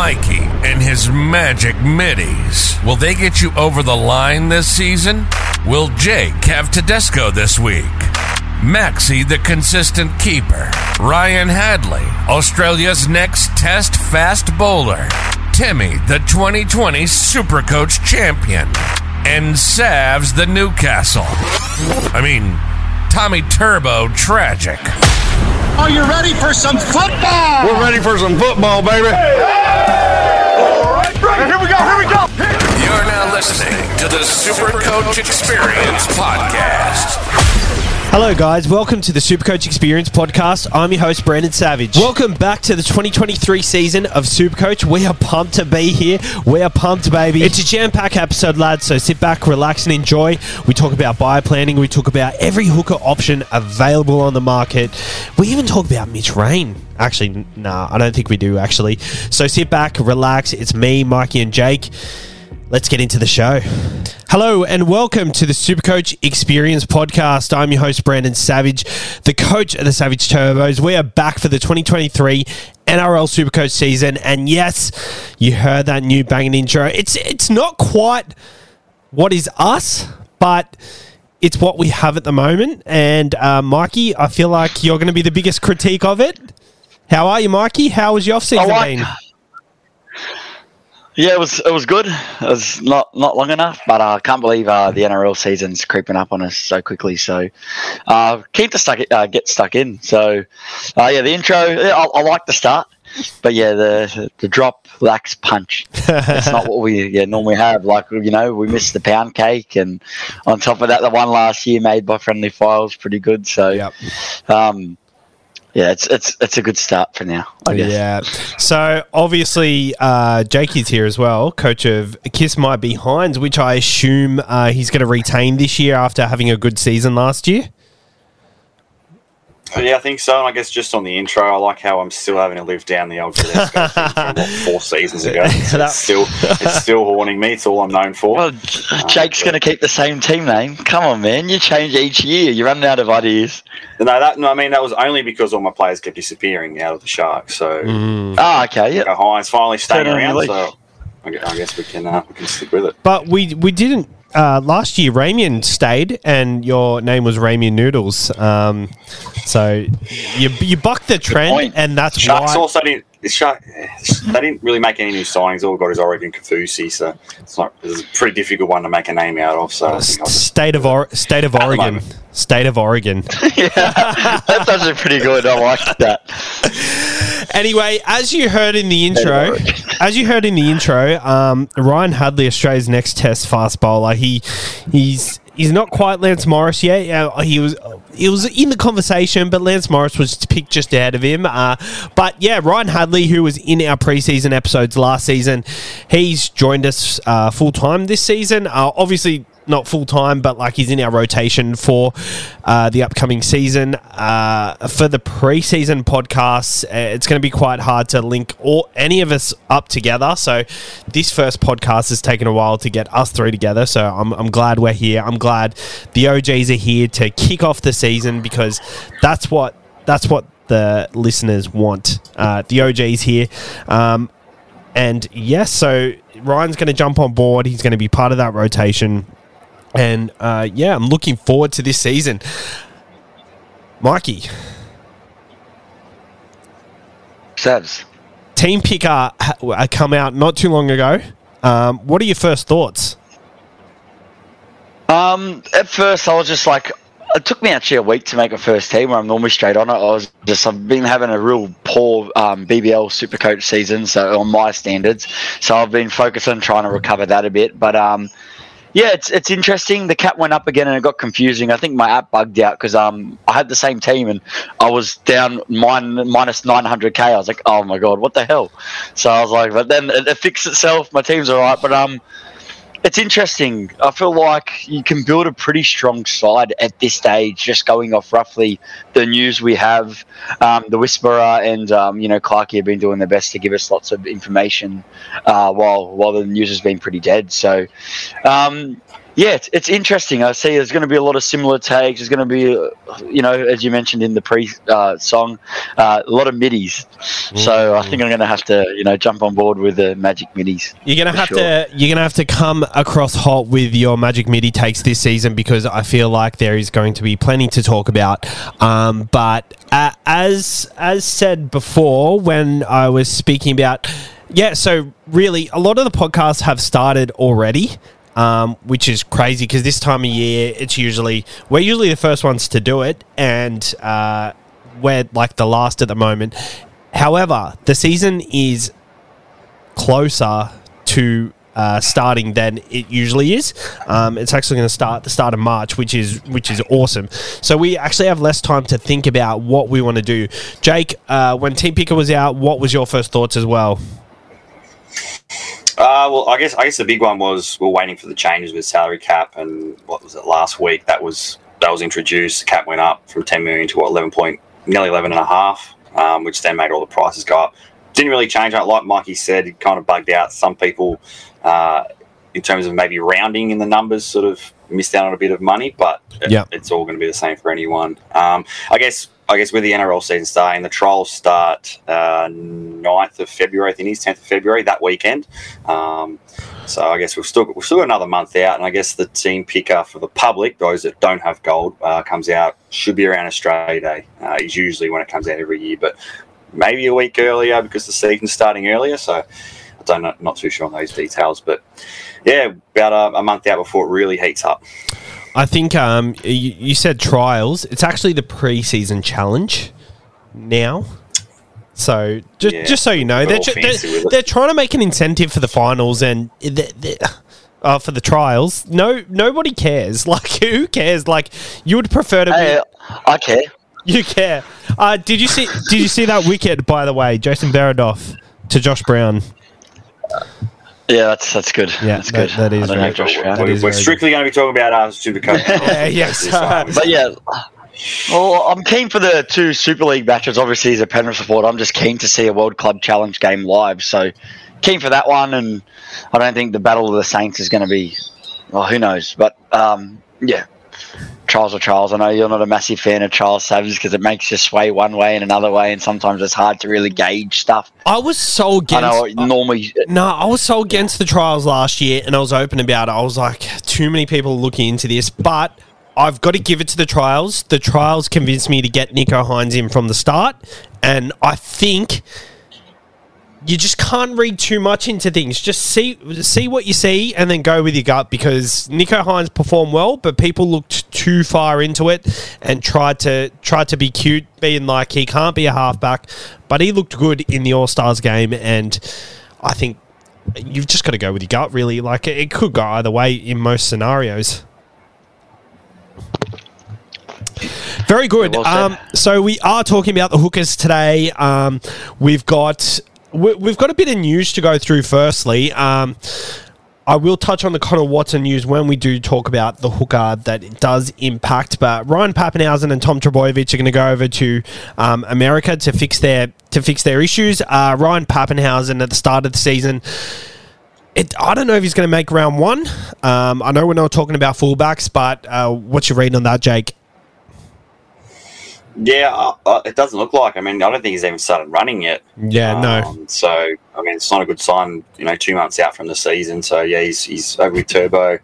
Mikey and his magic middies. Will they get you over the line this season? Will Jake have Tedesco this week? Maxi, the consistent keeper. Ryan Hadley, Australia's next test fast bowler. Timmy, the 2020 Supercoach champion. And Savs, the Newcastle. I mean, Tommy Turbo tragic. Are you ready for some football? We're ready for some football, baby. All right, here we go, here we go. You're now listening to the Supercoach Experience Podcast. Hello, guys. Welcome to the Supercoach Experience podcast. I'm your host, Brandon Savage. Welcome back to the 2023 season of Supercoach. We are pumped to be here. We are pumped, baby. It's a jam packed episode, lads. So sit back, relax, and enjoy. We talk about buyer planning. We talk about every hooker option available on the market. We even talk about Mitch Rain. Actually, nah, I don't think we do, actually. So sit back, relax. It's me, Mikey, and Jake. Let's get into the show. Hello and welcome to the Supercoach Experience Podcast. I'm your host, Brandon Savage, the coach of the Savage Turbos. We are back for the 2023 NRL Supercoach season. And yes, you heard that new banging intro. It's it's not quite what is us, but it's what we have at the moment. And uh, Mikey, I feel like you're going to be the biggest critique of it. How are you, Mikey? How was your off season been? Yeah, it was it was good. It was not not long enough, but I can't believe uh, the NRL season's creeping up on us so quickly. So uh, keep to stuck uh, get stuck in. So uh, yeah, the intro yeah, I, I like the start, but yeah, the the drop lacks punch. It's not what we yeah normally have. Like you know, we missed the pound cake, and on top of that, the one last year made by Friendly Files pretty good. So Yep. um, yeah, it's it's it's a good start for now. Yeah. So obviously, uh, Jake is here as well, coach of Kiss My Behinds, which I assume uh, he's going to retain this year after having a good season last year. Yeah, I think so. And I guess just on the intro, I like how I'm still having to live down the old Tedesco from what, four seasons ago. It's, That- it's still it's still haunting me. It's all I'm known for. Well, Jake's going to keep the same team name. Come on, man! You change each year. You're running out of ideas. No, that no, I mean that was only because all my players kept disappearing out of the Sharks. So Mm. Oh, okay. Yeah. Go Hynes finally staying around. So I I guess we can uh, we can stick with it. But we we didn't. Uh, last year, Ramian stayed, and your name was Ramian Noodles. Um, so you you bucked the trend, point. and that's Sharks why. also didn't. Shark, they didn't really make any new signings. All got is Oregon Kaufusi, so it's not. It's a pretty difficult one to make a name out of. So I think I'll State of or- state of Oregon, state of Oregon. yeah, that's actually pretty good. I like that. Anyway, as you heard in the intro, as you heard in the intro, um, Ryan Hadley, Australia's next Test fast bowler, he he's he's not quite Lance Morris yet. Uh, he was he was in the conversation, but Lance Morris was picked just ahead of him. Uh, but yeah, Ryan Hadley, who was in our preseason episodes last season, he's joined us uh, full time this season. Uh, obviously. Not full time, but like he's in our rotation for uh, the upcoming season. Uh, for the preseason podcasts, uh, it's going to be quite hard to link all any of us up together. So this first podcast has taken a while to get us three together. So I'm, I'm glad we're here. I'm glad the OGs are here to kick off the season because that's what that's what the listeners want. Uh, the OGs here. Um, and yes, so Ryan's going to jump on board. He's going to be part of that rotation. And uh, yeah, I'm looking forward to this season. Mikey, Savs. Team Picker come out not too long ago. Um, what are your first thoughts? Um, at first, I was just like, it took me actually a week to make a first team where I'm normally straight on it. I was just, I've been having a real poor um, BBL Supercoach season, so on my standards. So I've been focused on trying to recover that a bit. But um, yeah, it's it's interesting. The cap went up again and it got confusing. I think my app bugged out because um, I had the same team and I was down min- minus 900k. I was like, oh my god, what the hell? So I was like, but then it, it fixed itself. My team's all right, but um, it's interesting. I feel like you can build a pretty strong side at this stage, just going off roughly the news we have. Um, the Whisperer and um, you know Clarkey have been doing their best to give us lots of information uh, while while the news has been pretty dead. So, um, yeah, it's, it's interesting. I see there's going to be a lot of similar tags. There's going to be, uh, you know, as you mentioned in the pre uh, song, uh, a lot of middies. So I think I'm going to have to, you know, jump on board with the Magic middies. You're gonna have sure. to you're gonna have to come across hot with your Magic MIDI takes this season because I feel like there is going to be plenty to talk about. Um, but uh, as as said before, when I was speaking about yeah, so really a lot of the podcasts have started already. Um, which is crazy because this time of year it's usually we're usually the first ones to do it and uh, we're like the last at the moment. However, the season is closer to uh, starting than it usually is. Um, it's actually going to start the start of March, which is which is awesome. So we actually have less time to think about what we want to do. Jake, uh, when Team Picker was out, what was your first thoughts as well? Uh, well, I guess I guess the big one was we're waiting for the changes with salary cap, and what was it last week? That was that was introduced. The cap went up from 10 million to what 11 point, nearly 11 and a half, um, which then made all the prices go up. Didn't really change that. Like Mikey said, it kind of bugged out some people uh, in terms of maybe rounding in the numbers. Sort of missed out on a bit of money, but it- Yeah. it's all going to be the same for anyone. Um, I guess. I guess with the NRL season starting, the trials start uh, 9th of February. I think it's 10th of February that weekend. Um, so I guess we've still we've still got another month out, and I guess the team picker for the public, those that don't have gold, uh, comes out should be around Australia Day. Uh, is usually when it comes out every year, but maybe a week earlier because the season's starting earlier. So I don't know, not too sure on those details, but yeah, about a, a month out before it really heats up. I think um, you, you said trials. It's actually the preseason challenge now. So just Yeah, just so you know, they're, they're, they're trying to make an incentive for the finals and they they uh, for the trials. No, nobody cares. Like who cares? Like you would prefer to be. I care. You care. Uh, did you see? Did you see that wicket? By the way, Jason Behrendorff to Josh Brown. Yeah, that's that's good. Yeah, that's that- good. that is I don't very- Josh Brown. That We're, is we're strictly going to be talking about our Supercoach. Yeah, yes. But yeah, well, I'm keen for the two Super League matches. Obviously, as a Penrith supporter, I'm just keen to see a World Club Challenge game live. So keen for that one, and I don't think the Battle of the Saints is going to be. Well, who knows? But um, yeah, Charles or trials. I know you're not a massive fan of Charles Savage because it makes you sway one way and another way, and sometimes it's hard to really gauge stuff. I was so I against. know uh, normally. No, I was so against the trials last year, and I was open about it. I was like, too many people looking into this, but I've got to give it to the trials. The trials convinced me to get Nicho Hynes in from the start, and I think you just can't read too much into things. Just see see what you see, and then go with your gut. Because Nicho Hynes performed well, but people looked too far into it and tried to tried to be cute, being like he can't be a halfback, but he looked good in the All Stars game, and I think you've just got to go with your gut. Really, like it, it could go either way in most scenarios. Very good. Well um, so we are talking about the hookers today. Um, we've got we've got a bit of news to go through. Firstly, um, I will touch on the Connor Watson news when we do talk about the hooker that does impact. But Ryan Papenhuyzen and Tom Trbojevic are going to go over to um, America to fix their to fix their issues. Uh, Ryan Papenhuyzen at the start of the season. It, I don't know if he's going to make round one. Um, I know we're not talking about fullbacks, but uh, what's your reading on that, Jake? Yeah, uh, uh, it doesn't look like. I mean, I don't think he's even started running yet. Yeah, no. Um, so, I mean, it's not a good sign, you know, two months out from the season. So, yeah, he's, he's over with Turbo,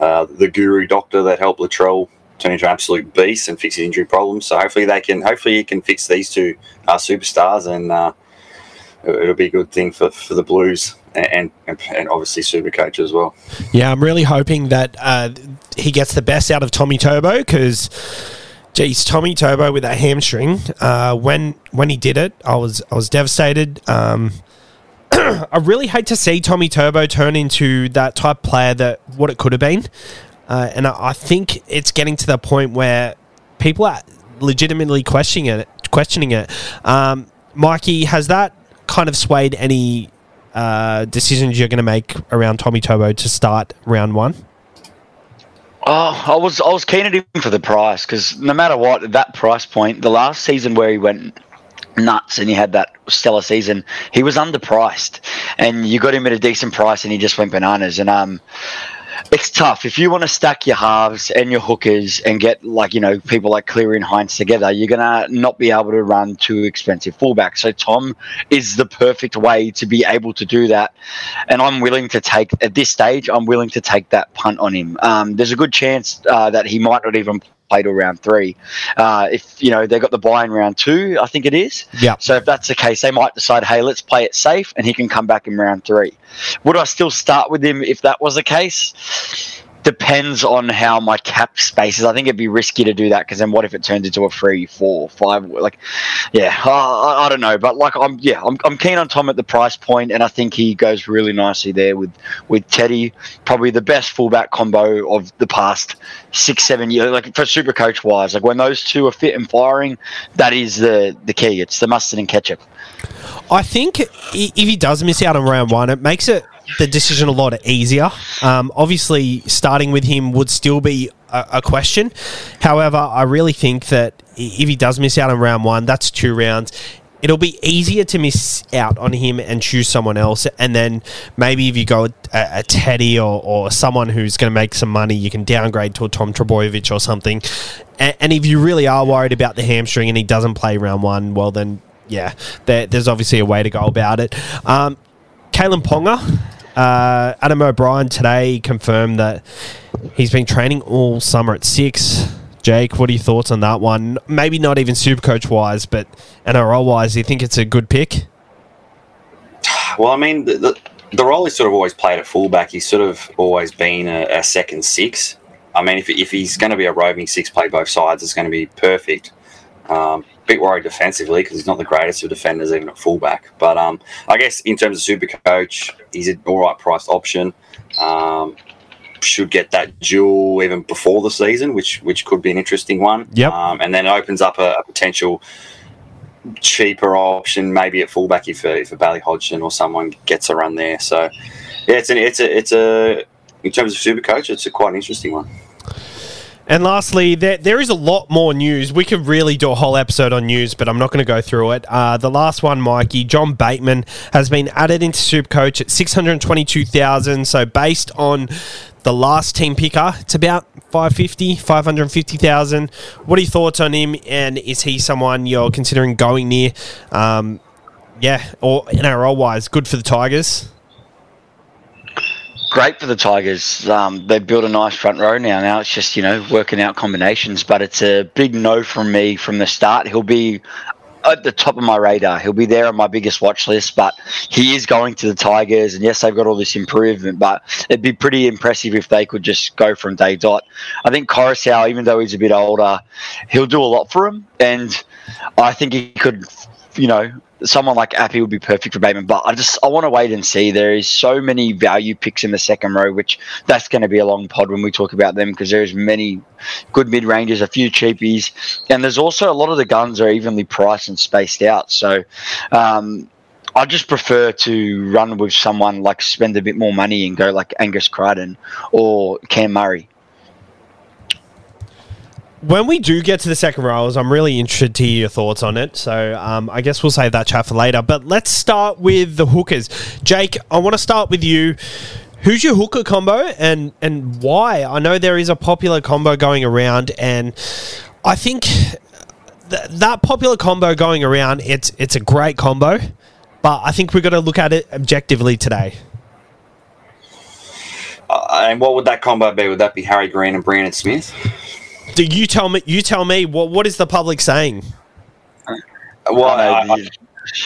uh, the guru doctor that helped Latrell turn into an absolute beast and fix his injury problems. So, hopefully, they can, hopefully, he can fix these two uh, superstars and uh, it- it'll be a good thing for, for the Blues and, and, and obviously Supercoach as well. Yeah, I'm really hoping that uh, he gets the best out of Tommy Turbo because, geez, Tommy Turbo with that hamstring. Uh, when when he did it, I was I was devastated. Um, I really hate to see Tommy Turbo turn into that type player that what it could have been, uh, and I, I think it's getting to the point where people are legitimately questioning it. Questioning it, um, Mikey, has that kind of swayed any uh, decisions you're going to make around Tommy Turbo to start round one? Oh, I was I was keen at him for the price because no matter what, at that price point, the last season where he went nuts and he had that stellar season, he was underpriced, and you got him at a decent price, and he just went bananas. And um, it's tough. If you want to stack your halves and your hookers and get like you know people like Cleary and Hynes together, you're gonna not be able to run too expensive fullbacks. So Tom is the perfect way to be able to do that, and I'm willing to take at this stage. I'm willing to take that punt on him. Um, there's a good chance uh, that he might not even play till round three. Uh, if you know they got the bye in round two, I think it is. Yeah. So if that's the case, they might decide, hey, let's play it safe, and he can come back in round three. Would I still start with him if that was the case? Depends on how my cap space is. I think it'd be risky to do that because then what if it turns into a three, four, five? Like, yeah, uh, I, I don't know. But like, I'm yeah, I'm, I'm keen on Tom at the price point, and I think he goes really nicely there with with Teddy. Probably the best fullback combo of the past six, seven years. Like for super coach wise, like when those two are fit and firing, that is the the key. It's the mustard and ketchup. I think if he does miss out on round one, it makes it the decision a lot easier. Um, obviously, starting with him would still be a, a question. However, I really think that if he does miss out on round one, that's two rounds. It'll be easier to miss out on him and choose someone else, and then maybe if you go a, a Teddy or, or someone who's going to make some money, you can downgrade to a Tom Trbojevic or something. And, and if you really are worried about the hamstring and he doesn't play round one, well then yeah, there, there's obviously a way to go about it. Um, Kalyn Ponga, uh, Adam O'Brien today confirmed that he's been training all summer at six. Jake, what are your thoughts on that one? Maybe not even super coach wise, but NRL wise, do you think it's a good pick? Well, I mean, the, the, the role he's sort of always played at fullback, he's sort of always been a, a second six. I mean, if, if he's going to be a roving six, play both sides, it's going to be perfect. Um, bit worried defensively because he's not the greatest of defenders, even at fullback. But um, I guess in terms of super coach, he's an all right priced option. Um, should get that duel even before the season, which which could be an interesting one. Yep. Um, and then it opens up a, a potential cheaper option, maybe at fullback if a, if a Bailey Hodgson or someone gets a run there. So yeah, it's an it's a it's a in terms of super coach, it's a quite an interesting one. And lastly, there, there is a lot more news. We could really do a whole episode on news, but I'm not going to go through it. Uh, the last one, Mikey, John Bateman has been added into Supercoach at 622,000. So based on the last team picker, it's about 550, 550,000. What are your thoughts on him? And is he someone you're considering going near? Um, yeah, or NRL wise, good for the Tigers. Great for the Tigers. Um, they built a nice front row now. Now it's just you know working out combinations, but it's a big no from me from the start. He'll be at the top of my radar. He'll be there on my biggest watch list, but he is going to the Tigers. And yes, they've got all this improvement, but it'd be pretty impressive if they could just go from day dot. I think Koroisau, even though he's a bit older, he'll do a lot for him, and I think he could, you know. Someone like Api would be perfect for Bateman, but I just I want to wait and see. There is so many value picks in the second row, which that's going to be a long pod when we talk about them because there's many good mid ranges, a few cheapies, and there's also a lot of the guns are evenly priced and spaced out. So um, I just prefer to run with someone like spend a bit more money and go like Angus Crichton or Cam Murray. When we do get to the second rows, I'm really interested to hear your thoughts on it. So um, I guess we'll save that chat for later. But let's start with the hookers. Jake, I want to start with you. Who's your hooker combo and and why? I know there is a popular combo going around, and I think th- that popular combo going around, it's it's a great combo, but I think we've got to look at it objectively today. Uh, and what would that combo be? Would that be Harry Grant and Brandon Smith? Do you tell me? You tell me. What what is the public saying? Well, I I, know I, you-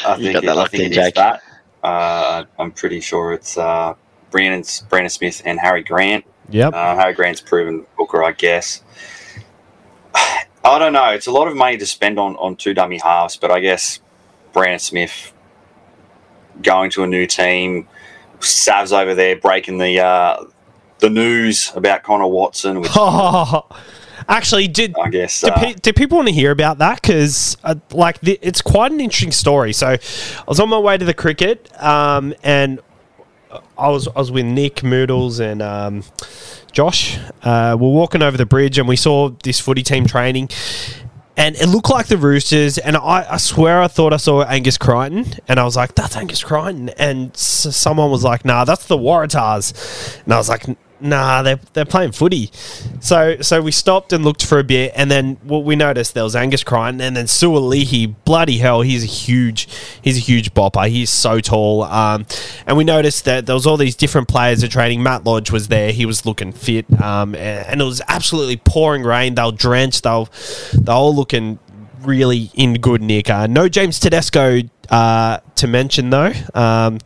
I you think, got that it, I locked think in, it is Jake. that. Uh, I'm pretty sure it's uh, Brandon, Brandon Smith and Harry Grant. Yep. Uh, Harry Grant's proven hooker, I guess. I don't know. It's a lot of money to spend on, on two dummy halves, but I guess Brandon Smith going to a new team, Sav's over there breaking the uh, the news about Connor Watson, which Actually, did I guess do, uh, pe- do people want to hear about that? Because uh, like the, it's quite an interesting story. So I was on my way to the cricket, um, and I was I was with Nick Moodles and um, Josh. Uh, we're walking over the bridge, and we saw this footy team training. And it looked like the Roosters, and I, I swear I thought I saw Angus Crichton, and I was like, "That's Angus Crichton." And s- someone was like, "Nah, that's the Waratahs," and I was like, nah, they're, they're playing footy. So so we stopped and looked for a bit, and then well, we noticed there was Angus Crichton, and then Suaalii. Bloody hell, he's a huge, he's a huge bopper. He's so tall. Um, and we noticed that there was all these different players are training. Matt Lodge was there. He was looking fit, um, and, and it was absolutely pouring rain. They were drenched. They were, they were all looking really in good nick. Uh, no James Tedesco uh, to mention though. Um,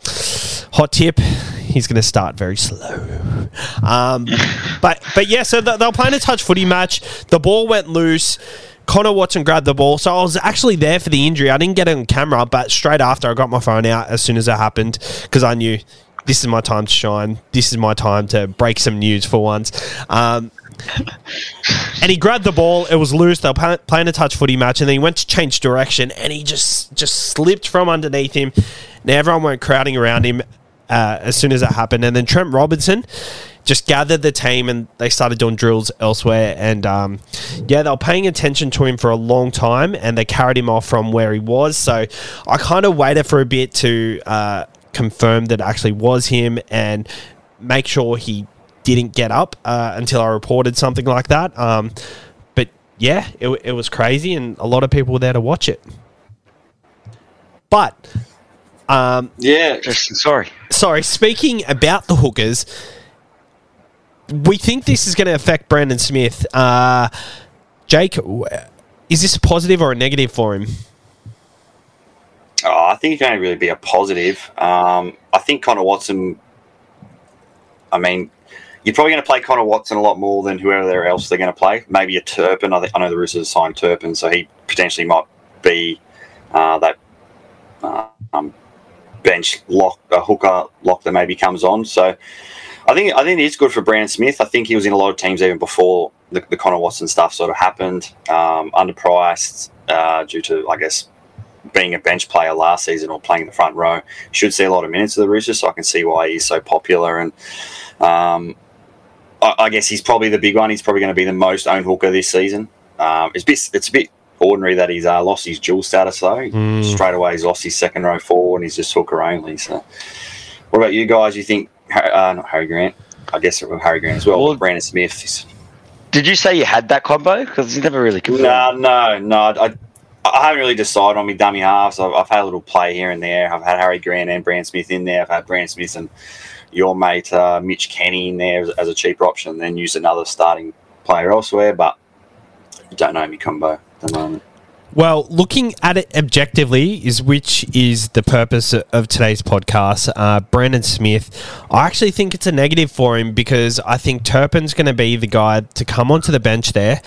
hot tip: he's going to start very slow. Um, but but yeah, so they, they were playing a touch footy match. The ball went loose. Connor Watson grabbed the ball, so I was actually there for the injury. I didn't get it on camera, but straight after I got my phone out as soon as it happened because I knew this is my time to shine. This is my time to break some news for once. Um, and he grabbed the ball. It was loose. They were playing, a touch footy match, and then he went to change direction, and he just just slipped from underneath him. Now everyone went crowding around him uh, as soon as that happened, and then Trent Robinson just gathered the team and they started doing drills elsewhere. And um, yeah, they were paying attention to him for a long time, and they carried him off from where he was. So I kind of waited for a bit to uh, confirm that actually was him and make sure he didn't get up uh, until I reported something like that. Um, but yeah, it, it was crazy, and a lot of people were there to watch it. But um, Yeah, sorry. sorry, speaking about the hookers, we think this is going to affect Brandon Smith. Uh, Jake, is this a positive or a negative for him? Oh, I think it can only really be a positive. Um, I think Connor Watson. I mean, you're probably going to play Connor Watson a lot more than whoever else they're going to play. Maybe a Turpin. I, think, I know the Roosters signed Turpin, so he potentially might be uh, that uh, um, bench lock, a hooker lock that maybe comes on. So I think I think it is good for Brandon Smith. I think he was in a lot of teams even before the, the Connor Watson stuff sort of happened. Um, underpriced uh, due to, I guess, being a bench player last season or playing the front row, should see a lot of minutes of the Roosters. So I can see why he's so popular. And um, I, I guess he's probably the big one. He's probably going to be the most owned hooker this season. Um, it's, a bit, it's a bit ordinary that he's uh, lost his dual status though. Mm. Straight away, he's lost his second row forward and he's just hooker only. So, what about you guys? You think uh, not Harry Grant? I guess it was Harry Grant as well. Well- Brandon Smith. Did you say you had that combo? Because you never really confirmed. No, no, no. I, I haven't really decided on my dummy halves. I've, I've had a little play here and there. I've had Harry Grant and Brand Smith in there. I've had Brand Smith and your mate uh, Mitch Kenny in there as, as a cheaper option, then use another starting player elsewhere. But don't know me combo at the moment. Well, looking at it objectively is which is the purpose of today's podcast. Uh, Brandon Smith, I actually think it's a negative for him because I think Turpin's going to be the guy to come onto the bench there.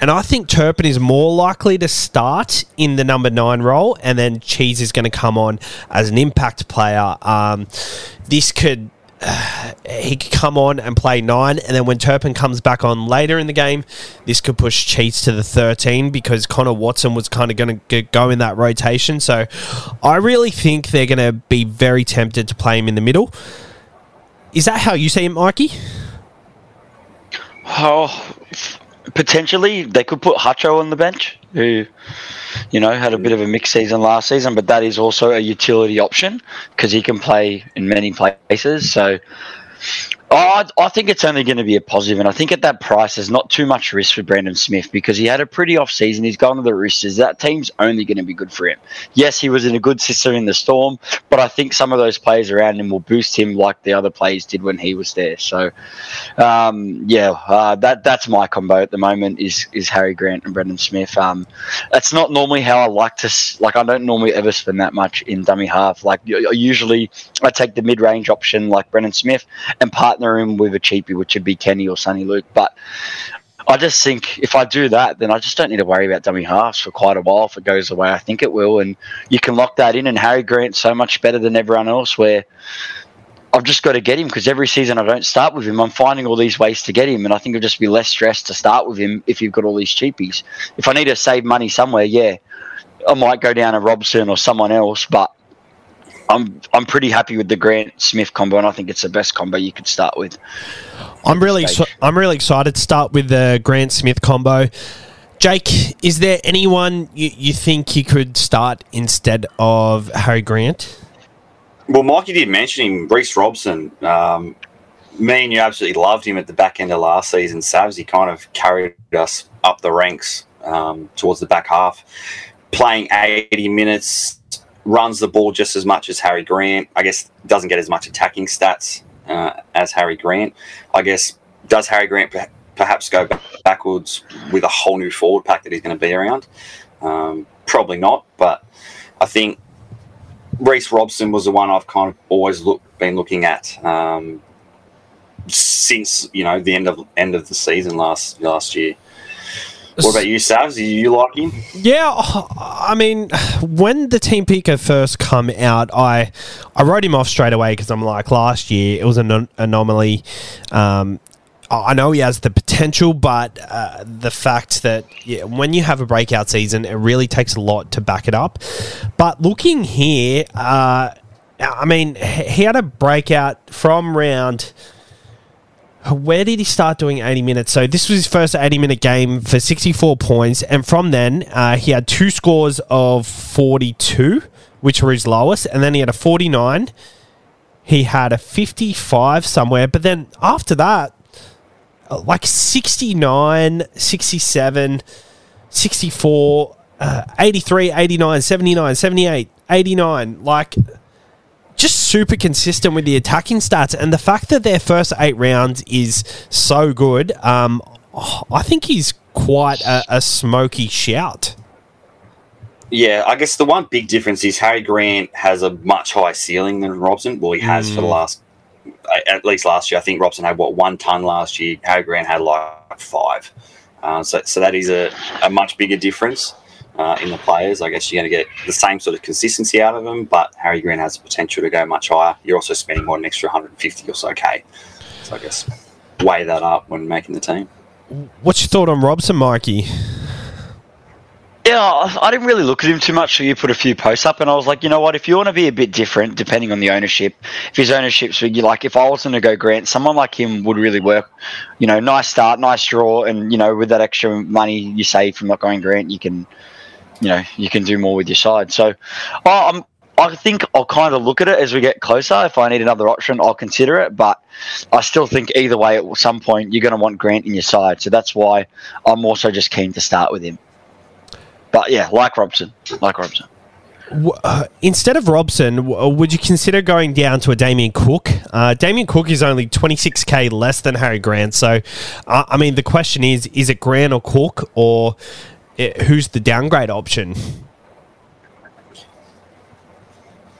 And I think Turpin is more likely to start in the number nine role, and then Cheese is going to come on as an impact player. Um, this could he could come on and play nine, and then when Turpin comes back on later in the game, this could push Cheese to the 13 because Connor Watson was kind of going to go in that rotation. So I really think they're going to be very tempted to play him in the middle. Is that how you see him, Mikey? Oh, potentially they could put Hutcho on the bench, who, you know, had a bit of a mixed season last season, but that is also a utility option because he can play in many places. So, oh, I, think it's only going to be a positive, and I think at that price, there's not too much risk for Brandon Smith because he had a pretty off season. He's gone to the Roosters. That team's only going to be good for him. Yes, he was in a good system in the Storm, but I think some of those players around him will boost him like the other players did when he was there. So, um, yeah, uh, that that's my combo at the moment is is Harry Grant and Brandon Smith. Um, that's not normally how I like to like. I don't normally ever spend that much in dummy half. Like usually, I take the mid range option like Brandon Smith and partner him with a cheapie, which would be Kenny or Soni Luke. But I just think if I do that, then I just don't need to worry about dummy halves for quite a while if it goes away. I think it will, and you can lock that in. And Harry Grant's so much better than everyone else. Where I've just got to get him because every season I don't start with him. I'm finding all these ways to get him, and I think it'll just be less stress to start with him if you've got all these cheapies. If I need to save money somewhere, yeah, I might go down to Robson or someone else, but. I'm I'm pretty happy with the Grant Smith combo, and I think it's the best combo you could start with. I'm really stage. exci- I'm really excited to start with the Grant Smith combo. Jake, is there anyone you, you think you could start instead of Harry Grant? Well, Mikey did mention him, Reece Robson. Um, me and you absolutely loved him at the back end of last season. Savs, he kind of carried us up the ranks um, towards the back half, playing 80 minutes, runs the ball just as much as Harry Grant. I guess doesn't get as much attacking stats uh, as Harry Grant. I guess does Harry Grant perhaps go backwards with a whole new forward pack that he's going to be around? Um, probably not, but I think Reece Robson was the one I've kind of always look, been looking at um, since you know the end of end of the season last last year. What about you, Savs? Do you him? Yeah, I mean, when the Team Picker first come out, I I wrote him off straight away because I'm like, last year it was an anomaly. Um, I know he has the potential, but uh, the fact that yeah, when you have a breakout season, it really takes a lot to back it up. But looking here, uh, I mean, he had a breakout from round. Where did he start doing 80 minutes? So this was his first 80 minute game for 64 points, and from then uh, he had two scores of 42, which were his lowest, and then he had a 49. He had a 55 somewhere, but then after that, like 69, 67, 64, uh, 83, 89, 79, 78, 89. Like, just super consistent with the attacking stats. And the fact that their first eight rounds is so good, um, I think he's quite a, a smoky shout. Yeah, I guess the one big difference is Harry Grant has a much higher ceiling than Robson. Well, he has mm. for the mm. last at least last year. I think Robson had what one ton last year. Harry Grant had like five. Uh, so, so that is a, a much bigger difference uh, in the players. I guess you're going to get the same sort of consistency out of them, but Harry Grant has the potential to go much higher. You're also spending more than an extra 150 or so K. So I guess weigh that up when making the team. What's your thought on Robson, Mikey? Yeah, I didn't really look at him too much. So you put a few posts up, and I was like, you know what? If you want to be a bit different, depending on the ownership, if his ownership's you like, if I was going to go Grant, someone like him would really work. You know, nice start, nice draw, and you know, with that extra money you save from not going Grant, you can, you know, you can do more with your side. So, I'm. I think I'll kind of look at it as we get closer. If I need another option, I'll consider it. But I still think either way, at some point, you're going to want Grant in your side. So that's why I'm also just keen to start with him. But yeah, like Robson, like Robson. Uh, instead of Robson, uh, would you consider going down to a Damien Cook? Uh, Damien Cook is only 26k less than Harry Grant. So, uh, I mean, the question is is it Grant or Cook, or uh, who's the downgrade option?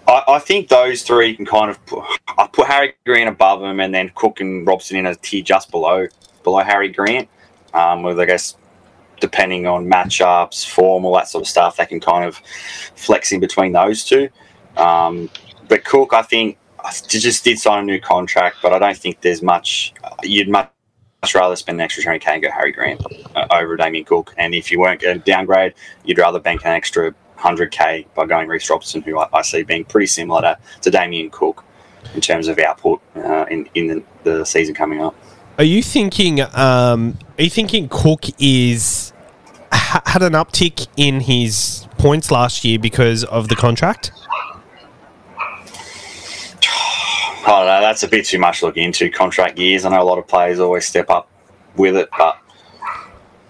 I, I, think those three can kind of put, I put Harry Grant above him, and then Cook and Robson in a tier just below below Harry Grant. Um, with I guess depending on matchups, form, all that sort of stuff, they can kind of flex in between those two. Um, but Cook, I think, just did sign a new contract, but I don't think there's much. You'd much rather spend an extra 20k and go Harry Grant uh, over Damien Cook. And if you weren't going to downgrade, you'd rather bank an extra 100k by going Reece Robson, who I, I, see being pretty similar to, to Damien Cook in terms of output uh, in, in the, the season coming up. Are you thinking? Um, are you thinking Cook is ha- had an uptick in his points last year because of the contract? Oh no, that's a bit too much looking into contract years. I know a lot of players always step up with it, but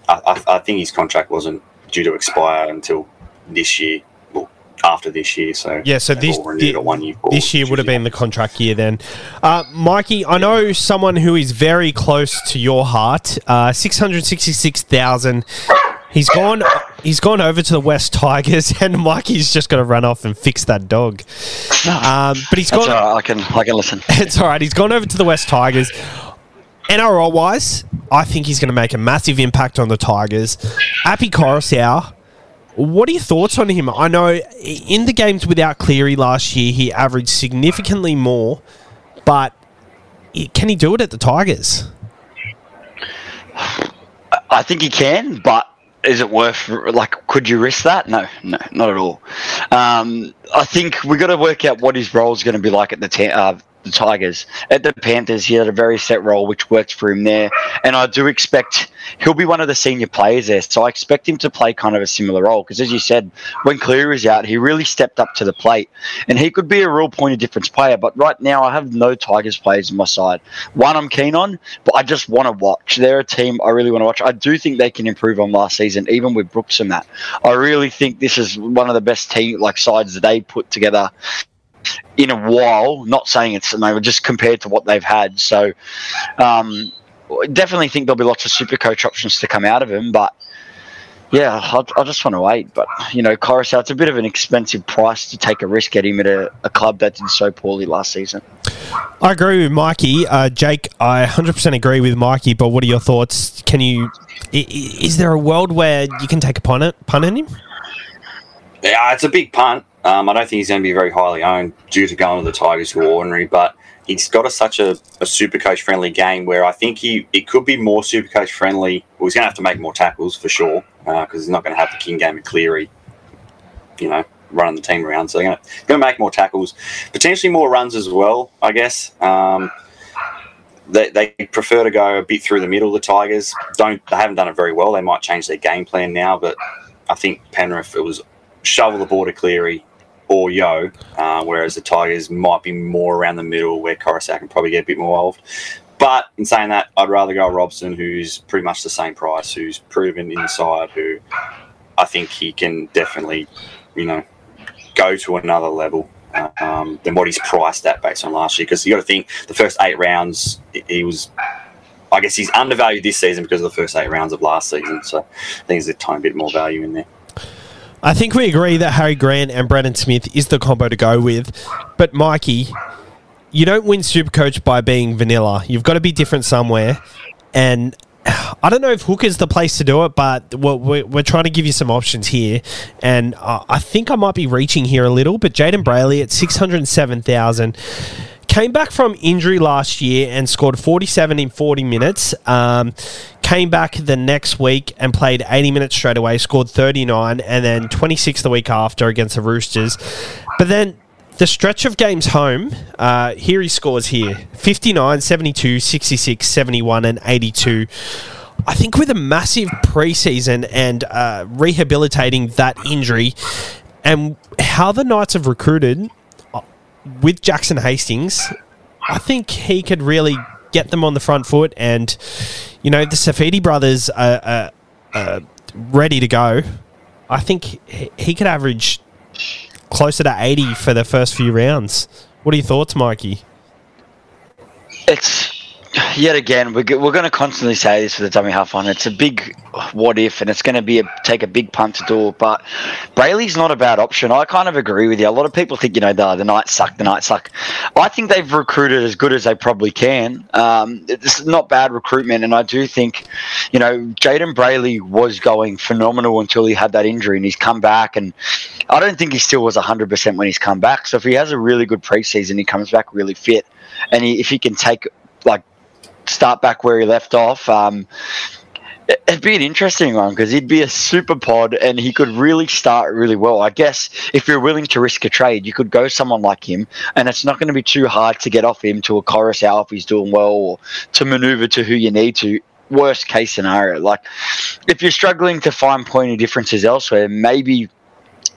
I, I, I think his contract wasn't due to expire until this year Well after this year. So yeah, so this year this year would have been the contract year then. Uh, Mikey, I know someone who is very close to your heart. Uh, Six hundred sixty-six thousand. He's gone. He's gone over to the West Tigers, and Mikey's just got to run off and fix that dog. Um, but he's gone. I can. I can listen. It's all right. He's gone over to the West Tigers. NRL wise, I think he's going to make a massive impact on the Tigers. Api Koroisau what are your thoughts on him? I know in the games without Cleary last year, he averaged significantly more, but can he do it at the Tigers? I think he can, but is it worth like could you risk that? No no not at all. Um, i think we've got to work out what his role is going to be like at the te- uh, the Tigers. At the Panthers, he had a very set role, which works for him there. And I do expect he'll be one of the senior players there. So I expect him to play kind of a similar role. Because as you said, when Clear was out, he really stepped up to the plate. And he could be a real point of difference player. But right now, I have no Tigers players on my side. One I'm keen on, but I just want to watch. They're a team I really want to watch. I do think they can improve on last season, even with Brooks and that. I really think this is one of the best team like sides that they put together in a while. Not saying it's maybe just compared to what they've had. So um, definitely think there'll be lots of super coach options to come out of him. But yeah, I, I just want to wait. But you know, Koroisau, it's a bit of an expensive price to take a risk at him at a, a club that did so poorly last season. I agree with Mikey. Uh, Jake, I 100% agree with Mikey, but what are your thoughts? Can you. Is there a world where you can take a punt, at, punt on him? Yeah, it's a big punt. Um, I don't think he's going to be very highly owned due to going to the Tigers who are ordinary, but he's got a, such a, a super coach friendly game where I think he it could be more super coach friendly. Well, he's going to have to make more tackles for sure because uh, he's not going to have the king game of Cleary, you know, running the team around. So they're going to, make more tackles, potentially more runs as well, I guess. Um, they, they prefer to go a bit through the middle. The Tigers don't. They haven't done it very well. They might change their game plan now, but I think Penrith it was shovel the ball to Cleary, or Yeo, uh, whereas the Tigers might be more around the middle where Koroisau can probably get a bit more involved. But in saying that, I'd rather go Robson, who's pretty much the same price, who's proven inside, who I think he can definitely, you know, go to another level um, than what he's priced at based on last year. Because you got to think the first eight rounds, he was, I guess he's undervalued this season because of the first eight rounds of last season. So I think there's a tiny bit more value in there. I think we agree that Harry Grant and Brandon Smith is the combo to go with. But Mikey, you don't win Supercoach by being vanilla. You've got to be different somewhere. And I don't know if Hooker's the place to do it, but we're, we're trying to give you some options here. And I think I might be reaching here a little, but Jayden Brailey at 607,000 came back from injury last year and scored 47 in 40 minutes. Um, came back the next week and played 80 minutes straight away, scored 39, and then 26 the week after against the Roosters. But then the stretch of games home, uh, here he scores here 59, 72, 66, 71, and 82. I think with a massive preseason and uh, rehabilitating that injury and how the Knights have recruited, with Jackson Hastings, I think he could really get them on the front foot. And, you know, the Saifiti brothers are, are, are ready to go. I think he could average closer to 80 for the first few rounds. What are your thoughts, Mikey? It's yet again, we're, we're going to constantly say this for the dummy half on. It's a big what if, and it's going to be a, take a big punt to do it. But Brailey's not a bad option. I kind of agree with you. A lot of people think, you know, the, the Knights suck, the Knights suck. I think they've recruited as good as they probably can. Um, it's not bad recruitment, and I do think, you know, Jayden Brailey was going phenomenal until he had that injury, and he's come back. And I don't think he still was 100% when he's come back. So if he has a really good preseason, he comes back really fit. And he, if he can take like start back where he left off. Um, it'd be an interesting one because he'd be a super pod and he could really start really well. I guess if you're willing to risk a trade, you could go someone like him, and it's not going to be too hard to get off him to a Koroisau if he's doing well or to maneuver to who you need to. Worst case scenario, like if you're struggling to find pointy differences elsewhere, maybe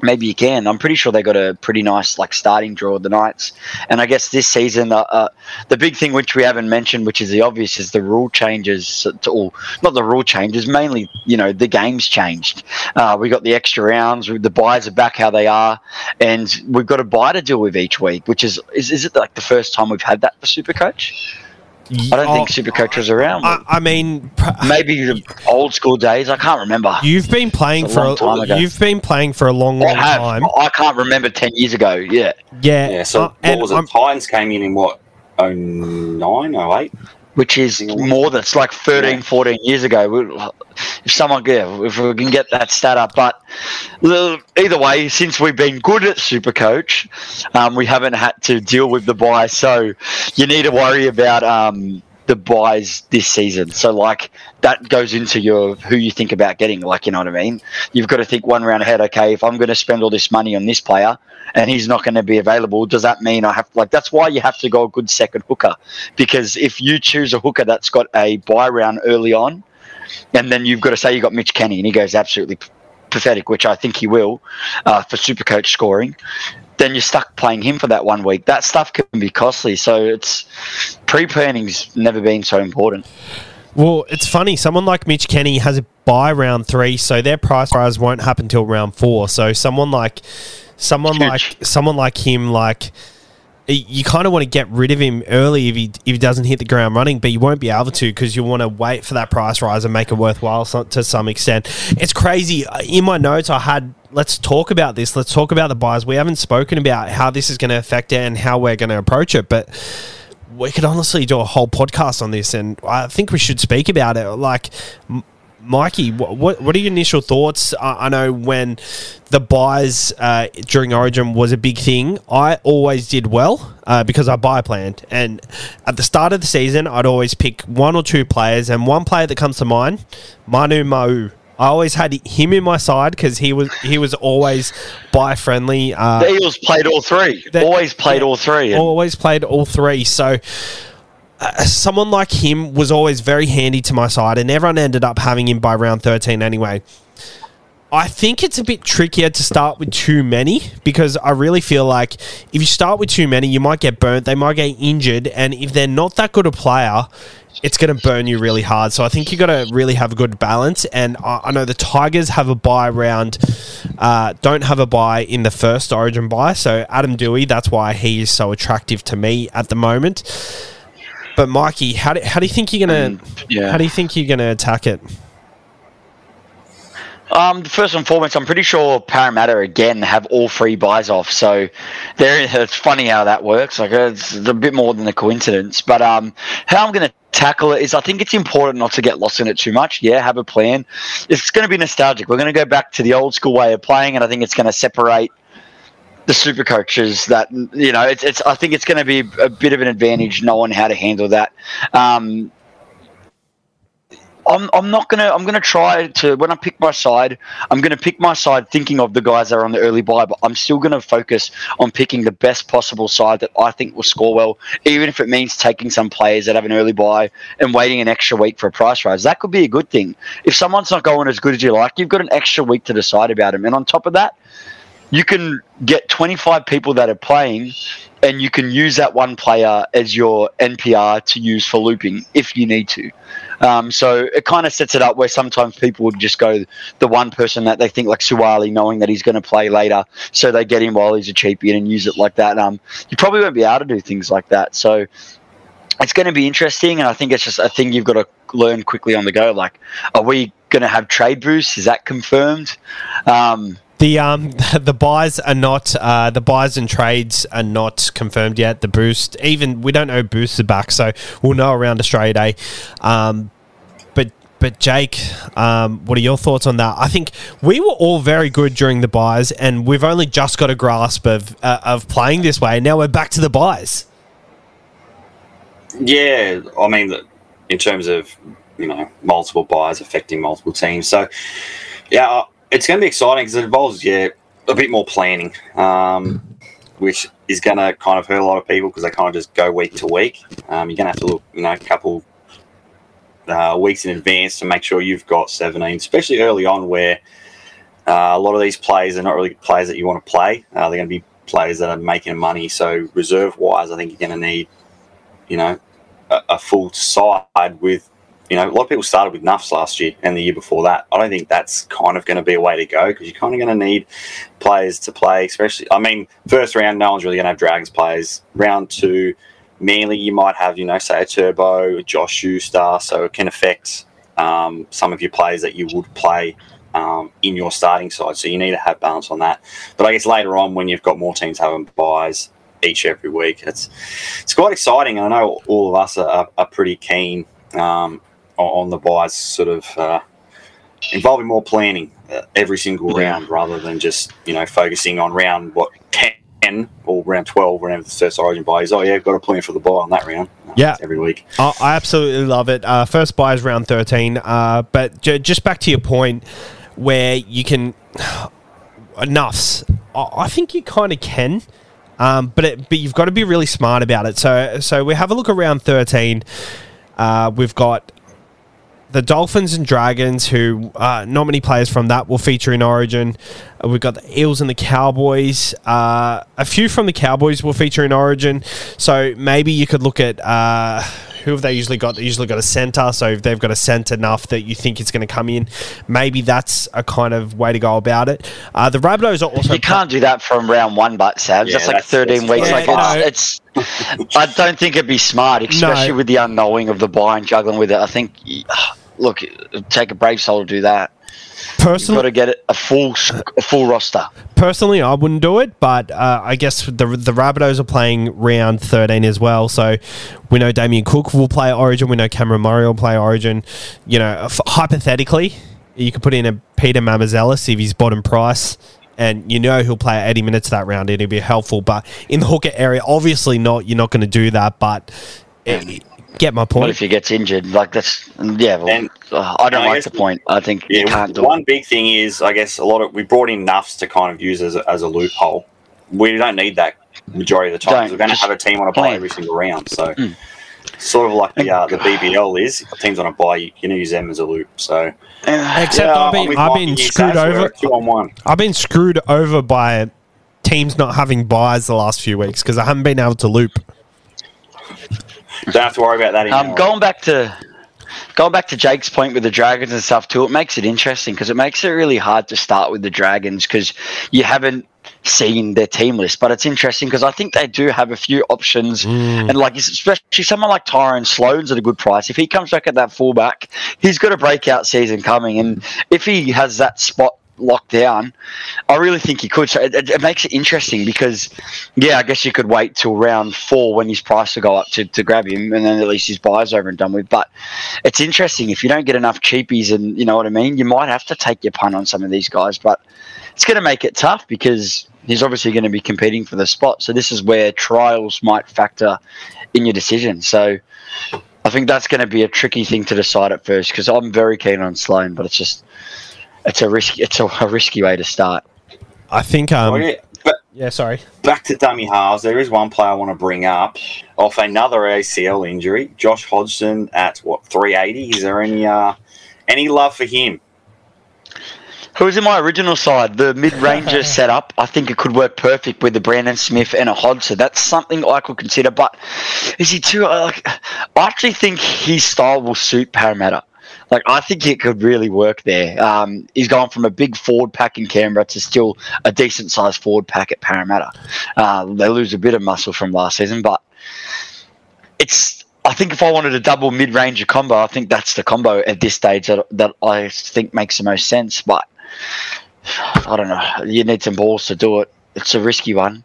maybe you can. I'm pretty sure they got a pretty nice like starting draw the Knights, and I guess this season uh, uh, the big thing which we haven't mentioned, which is the obvious, is the rule changes to all. Not the rule changes, mainly you know the games changed. Uh, we got the extra rounds. The byes are back how they are, and we've got a bye to deal with each week, which is is, is it like the first time we've had that for Supercoach? I don't oh, think Supercoach was around. I, I mean, maybe the old school days. I can't remember. You've been playing for a, time ago. You've been playing for a long, long I time. I can't remember ten years ago. Yeah. Yeah. Yeah. So uh, what was it? Titans came in in what? 09, 08? Which is more than it's like 13, yeah. 14 years ago. If someone, yeah, if we can get that stat up, but either way, since we've been good at Supercoach, um, we haven't had to deal with the bye, so you need to worry about um, the byes this season. So like that goes into your who you think about getting. Like you know what I mean? You've got to think one round ahead. Okay, if I'm going to spend all this money on this player and he's not going to be available, does that mean I have to, like that's why you have to go a good second hooker because if you choose a hooker that's got a bye round early on, and then you've got to say you got Mitch Kenny and he goes absolutely pathetic, which I think he will uh, for Supercoach scoring then you're stuck playing him for that one week. That stuff can be costly. So it's pre-planning's never been so important. Well, it's funny. Someone like Mitch Kenny has a bye round three, so their price rise won't happen till round four. So someone like someone Huge. like someone like him, like you kind of want to get rid of him early if he if he doesn't hit the ground running, but you won't be able to because you want to wait for that price rise and make it worthwhile to some extent. It's crazy. Uh, in my notes, I had let's talk about this. Let's talk about the byes. We haven't spoken about how this is going to affect it and how we're going to approach it, but we could honestly do a whole podcast on this, and I think we should speak about it. Like, Mikey, what what are your initial thoughts? I, I know when the byes uh, during Origin was a big thing. I always did well uh, because I bye planned, and at the start of the season, I'd always pick one or two players, and one player that comes to mind, Manu Ma'u. I always had him in my side because he was he was always bye friendly. Uh, the played all three. The, always played yeah, all three. Always played all three. So uh, someone like him was always very handy to my side, and everyone ended up having him by round 13 anyway. I think it's a bit trickier to start with too many because I really feel like if you start with too many, you might get burnt, they might get injured, and if they're not that good a player, it's going to burn you really hard. So I think you got to really have a good balance. And I, I know the Tigers have a bye round, uh, don't have a bye in the first Origin bye. So Adam Doueihi, that's why he is so attractive to me at the moment. But Mikey, how do, how do you think you're gonna mm, yeah. how do you think you're gonna attack it? Um, first and foremost, I'm pretty sure Parramatta again have all three byes off. So there, it's funny how that works. Like it's a bit more than a coincidence. But um, how I'm going to tackle it is, I think it's important not to get lost in it too much. Yeah, have a plan. It's going to be nostalgic. We're going to go back to the old school way of playing, and I think it's going to separate the super coaches that you know it's, it's I think it's going to be a bit of an advantage knowing how to handle that. Um, I'm, I'm not gonna I'm gonna try to when I pick my side I'm gonna pick my side thinking of the guys that are on the early bye but I'm still gonna focus on picking the best possible side that I think will score well even if it means taking some players that have an early bye and waiting an extra week for a price rise that could be a good thing. If someone's not going as good as you like you've got an extra week to decide about them. And on top of that you can get 25 people that are playing and you can use that one player as your NPR to use for looping if you need to. Um, so it kind of sets it up where sometimes people would just go the one person that they think like Suaalii, knowing that he's going to play later, so they get him while he's a cheapie and use it like that. Um, you probably won't be able to do things like that. So it's going to be interesting, and I think it's just a thing you've got to learn quickly on the go. Like, are we going to have trade boosts? Is that confirmed? Um, the um the byes are not uh, the byes and trades are not confirmed yet. The boost, even we don't know boosts are back, so we'll know around Australia Day. Um, but but Jake, um, what are your thoughts on that? I think we were all very good during the byes, and we've only just got a grasp of uh, of playing this way. Now we're back to the byes. Yeah, I mean, in terms of you know multiple byes affecting multiple teams, so yeah it's going to be exciting because it involves yeah a bit more planning, um, which is going to kind of hurt a lot of people because they kind of just go week to week. Um, you're going to have to look, you know, a couple uh, weeks in advance to make sure you've got 17, especially early on where uh, a lot of these players are not really players that you want to play. Uh, they're going to be players that are making money. So reserve wise, I think you're going to need, you know, a, a full side with you know, a lot of people started with Nuffs last year and the year before that. I don't think that's kind of going to be a way to go because you're kind of going to need players to play, especially. I mean, first round, no one's really going to have Dragons players. Round two, mainly you might have, you know, say a Turbo, a Josh Star, so it can affect um, some of your players that you would play um, in your starting side. So you need to have balance on that. But I guess later on, when you've got more teams having byes each every week, it's it's quite exciting. I know all of us are, are pretty keen um, on the byes, sort of uh, involving more planning uh, every single round rather than just you know focusing on round what ten or round twelve, whenever the first Origin bye is. Oh yeah, I've got a plan for the bye on that round. Yeah. every week. I, I absolutely love it. Uh, first bye is round 13. Uh, but j- just back to your point where you can. Enoughs. I, I think you kind of can. Um, but it, but you've got to be really smart about it. So so we have a look around 13. Uh, we've got the Dolphins and Dragons, who uh, not many players from that will feature in Origin. Uh, we've got the Eels and the Cowboys. Uh, a few from the Cowboys will feature in Origin. So maybe you could look at uh, who have they usually got? They usually got a centre. So if they've got a centre enough that you think it's going to come in, maybe that's a kind of way to go about it. Uh, the Rabbitohs are also You can't do that from round one, but Sabs. Yeah, that's like that's- 13 that's weeks. fine. like Yeah, it's, it's, I don't think it'd be smart, especially No. with the unknowing of the bye and juggling with it. I think, look, take a brave soul to do that. You've got personally. to get it a full, a full roster. personally, I wouldn't do it, but uh, I guess the the Rabbitohs are playing round thirteen as well. So we know Damien Cook will play Origin. We know Cameron Murray will play Origin. You know, f- hypothetically, you could put in a Peter Mamouzelos if he's bottom price. And you know he'll play 80 minutes that round, it'll be helpful. But in the hooker area, obviously not. You're not going to do that. But eh, get my What point. if he gets injured? Like that's yeah. Well, And- uh, I don't and I like the point. I think Yeah, you can't do one it. big thing is, I guess, a lot of we brought in nuffs to kind of use as a, as a loophole. We don't need that majority of the time. 'cause Don't, We're going to have a team on a bye every single round, so Mm. sort of like the uh, the BBL is teams on a bye. You can use them as a loop. So Except yeah, I've been, I've been screwed over. two on one. I've been screwed over by teams not having byes the last few weeks because I haven't been able to loop. Don't have to worry about that anymore. Um, going back to going back to Jake's point with the dragons and stuff too, it makes it interesting because it makes it really hard to start with the dragons because you haven't seen their team list. But it's interesting because I think they do have a few options, and like especially someone like Tyrell Sloan's at a good price. If he comes back at that fullback, he's got a breakout season coming, and if he has that spot locked down, I really think he could. So it, it, it makes it interesting because, yeah, I guess you could wait till round four when his price will go up to, to grab him, and then at least his bye's over and done with. But it's interesting if you don't get enough cheapies, and you know what I mean. You might have to take your punt on some of these guys, but it's going to make it tough because he's obviously going to be competing for the spot. So this is where trials might factor in your decision. So. I think that's going to be a tricky thing to decide at first because I'm very keen on Sloan, but it's just it's a risky it's a, a risky way to start. I think. Um, Oh, yeah. But yeah, sorry. back to dummy halves, there is one player I want to bring up off another ACL injury. Josh Hodgson at what 380. Is there any uh, any love for him? Who was in my original side? The mid ranger setup. I think it could work perfect with the Brandon Smith and a Hodgson. That's something I could consider. But is he too? uh, Like, I actually think his style will suit Parramatta. Like I think it could really work there. Um, he's gone from a big forward pack in Canberra to still a decent sized forward pack at Parramatta. Uh, they lose a bit of muscle from last season, but it's. I think if I wanted a double mid ranger combo, I think that's the combo at this stage that, that I think makes the most sense. But I don't know. You need some balls to do it. It's a risky one.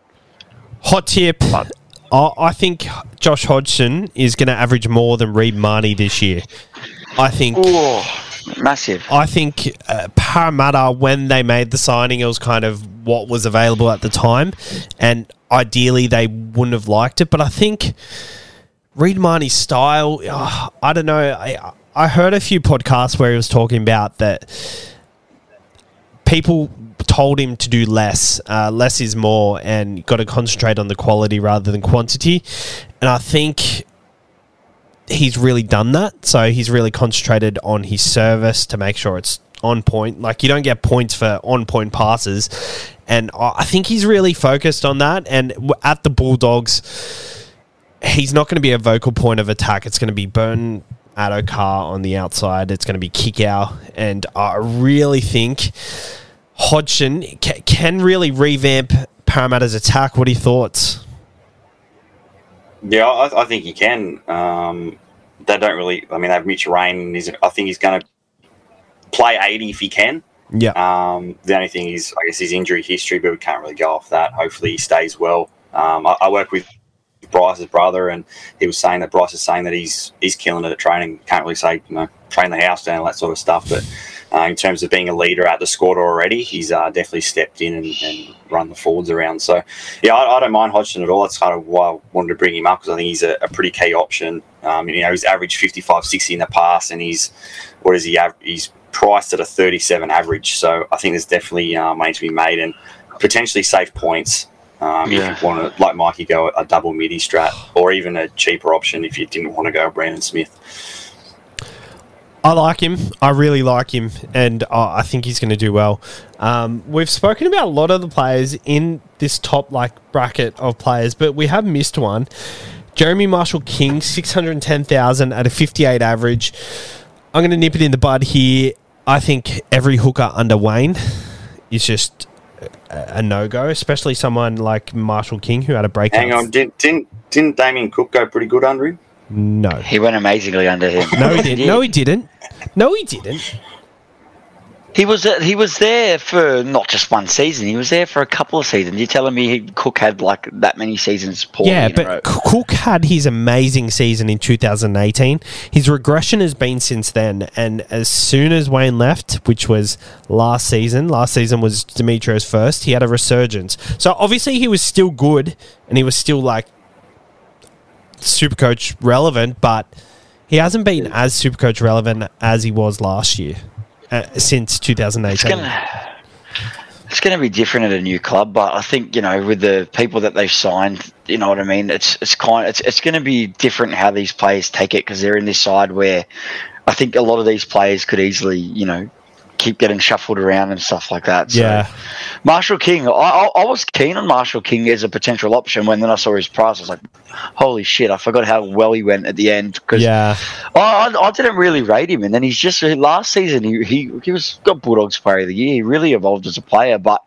Hot tip. I, I think Josh Hodgson is going to average more than Reed Mahoney this year. I think. Oh, massive. I think uh, Parramatta, when they made the signing, it was kind of what was available at the time, and ideally they wouldn't have liked it. But I think Reed Mahoney's style, uh, I don't know. I I heard a few podcasts where he was talking about that people told him to do less. Uh, less is more, and got to concentrate on the quality rather than quantity. And I think he's really done that. So he's really concentrated on his service to make sure it's on point. Like you don't get points for on point passes, and I think he's really focused on that. And at the Bulldogs, he's not going to be a vocal point of attack. It's going to be Burton. Addo Carr on the outside. It's going to be kick out, and I really think Hodgson can really revamp Parramatta's attack. What are your thoughts? Yeah, I, I think he can. Um, they don't really. I mean, they have Mitch Rain. He's, I think he's going to play 80 if he can. Yeah, Um, the only thing is, I guess, his injury history, but we can't really go off that. Hopefully, he stays well. Um, I, I work with Bryce's brother, and he was saying that Bryce is saying that he's he's killing it at training. Can't really say, you know, train the house down, that sort of stuff. But uh, in terms of being a leader at the squad already. He's uh, definitely stepped in and, and, run the forwards around. So, yeah, I, I, don't mind Hodgson at all. That's kind of why I wanted to bring him up because I think he's a, a pretty key option. Um, you know, he's averaged 55, 60 in the past, and he's what is he? He's priced at a 37 average. So I think there's definitely uh, money to be made and potentially save points. Um, yeah. If you want to, like Mikey, go a double midi strat or even a cheaper option if you didn't want to go Brandon Smith. I like him. I really like him, and uh, I think he's going to do well. Um, we've spoken about a lot of the players in this top like bracket of players, but we have missed one. Jeremy Marshall King, six hundred ten thousand at a fifty-eight average. I'm going to nip it in the bud here. I think every hooker under Wayne is just a, a no go, especially someone like Marshall King who had a break. Hang on, did, didn't didn't Damien Cook go pretty good under him? No, he went amazingly under him. No, he didn't. No, he didn't. No, he didn't. He was uh, he was there for not just one season. He was there for a couple of seasons. You're telling me he, Cook had like that many seasons? yeah, but Cook had his amazing season in 2018. His regression has been since then, and as soon as Wayne left, which was last season, last season was Demetriou's first. He had a resurgence. So obviously he was still good, and he was still like super coach relevant, but he hasn't been as super coach relevant as he was last year uh, since 2018. It's going to be different at a new club, but I think you know with the people that they've signed, you know what I mean. It's it's kind it's it's going to be different how these players take it because they're in this side where I think a lot of these players could easily you know keep getting shuffled around and stuff like that. So, yeah. Marshall King, I, I, was keen on Marshall King as a potential option when then I saw his price. I was like, holy shit, I forgot how well he went at the end. Cause yeah. I, I, I, didn't really rate him. And then he's just, last season, he, he, he was got Bulldogs player of the year. He really evolved as a player, but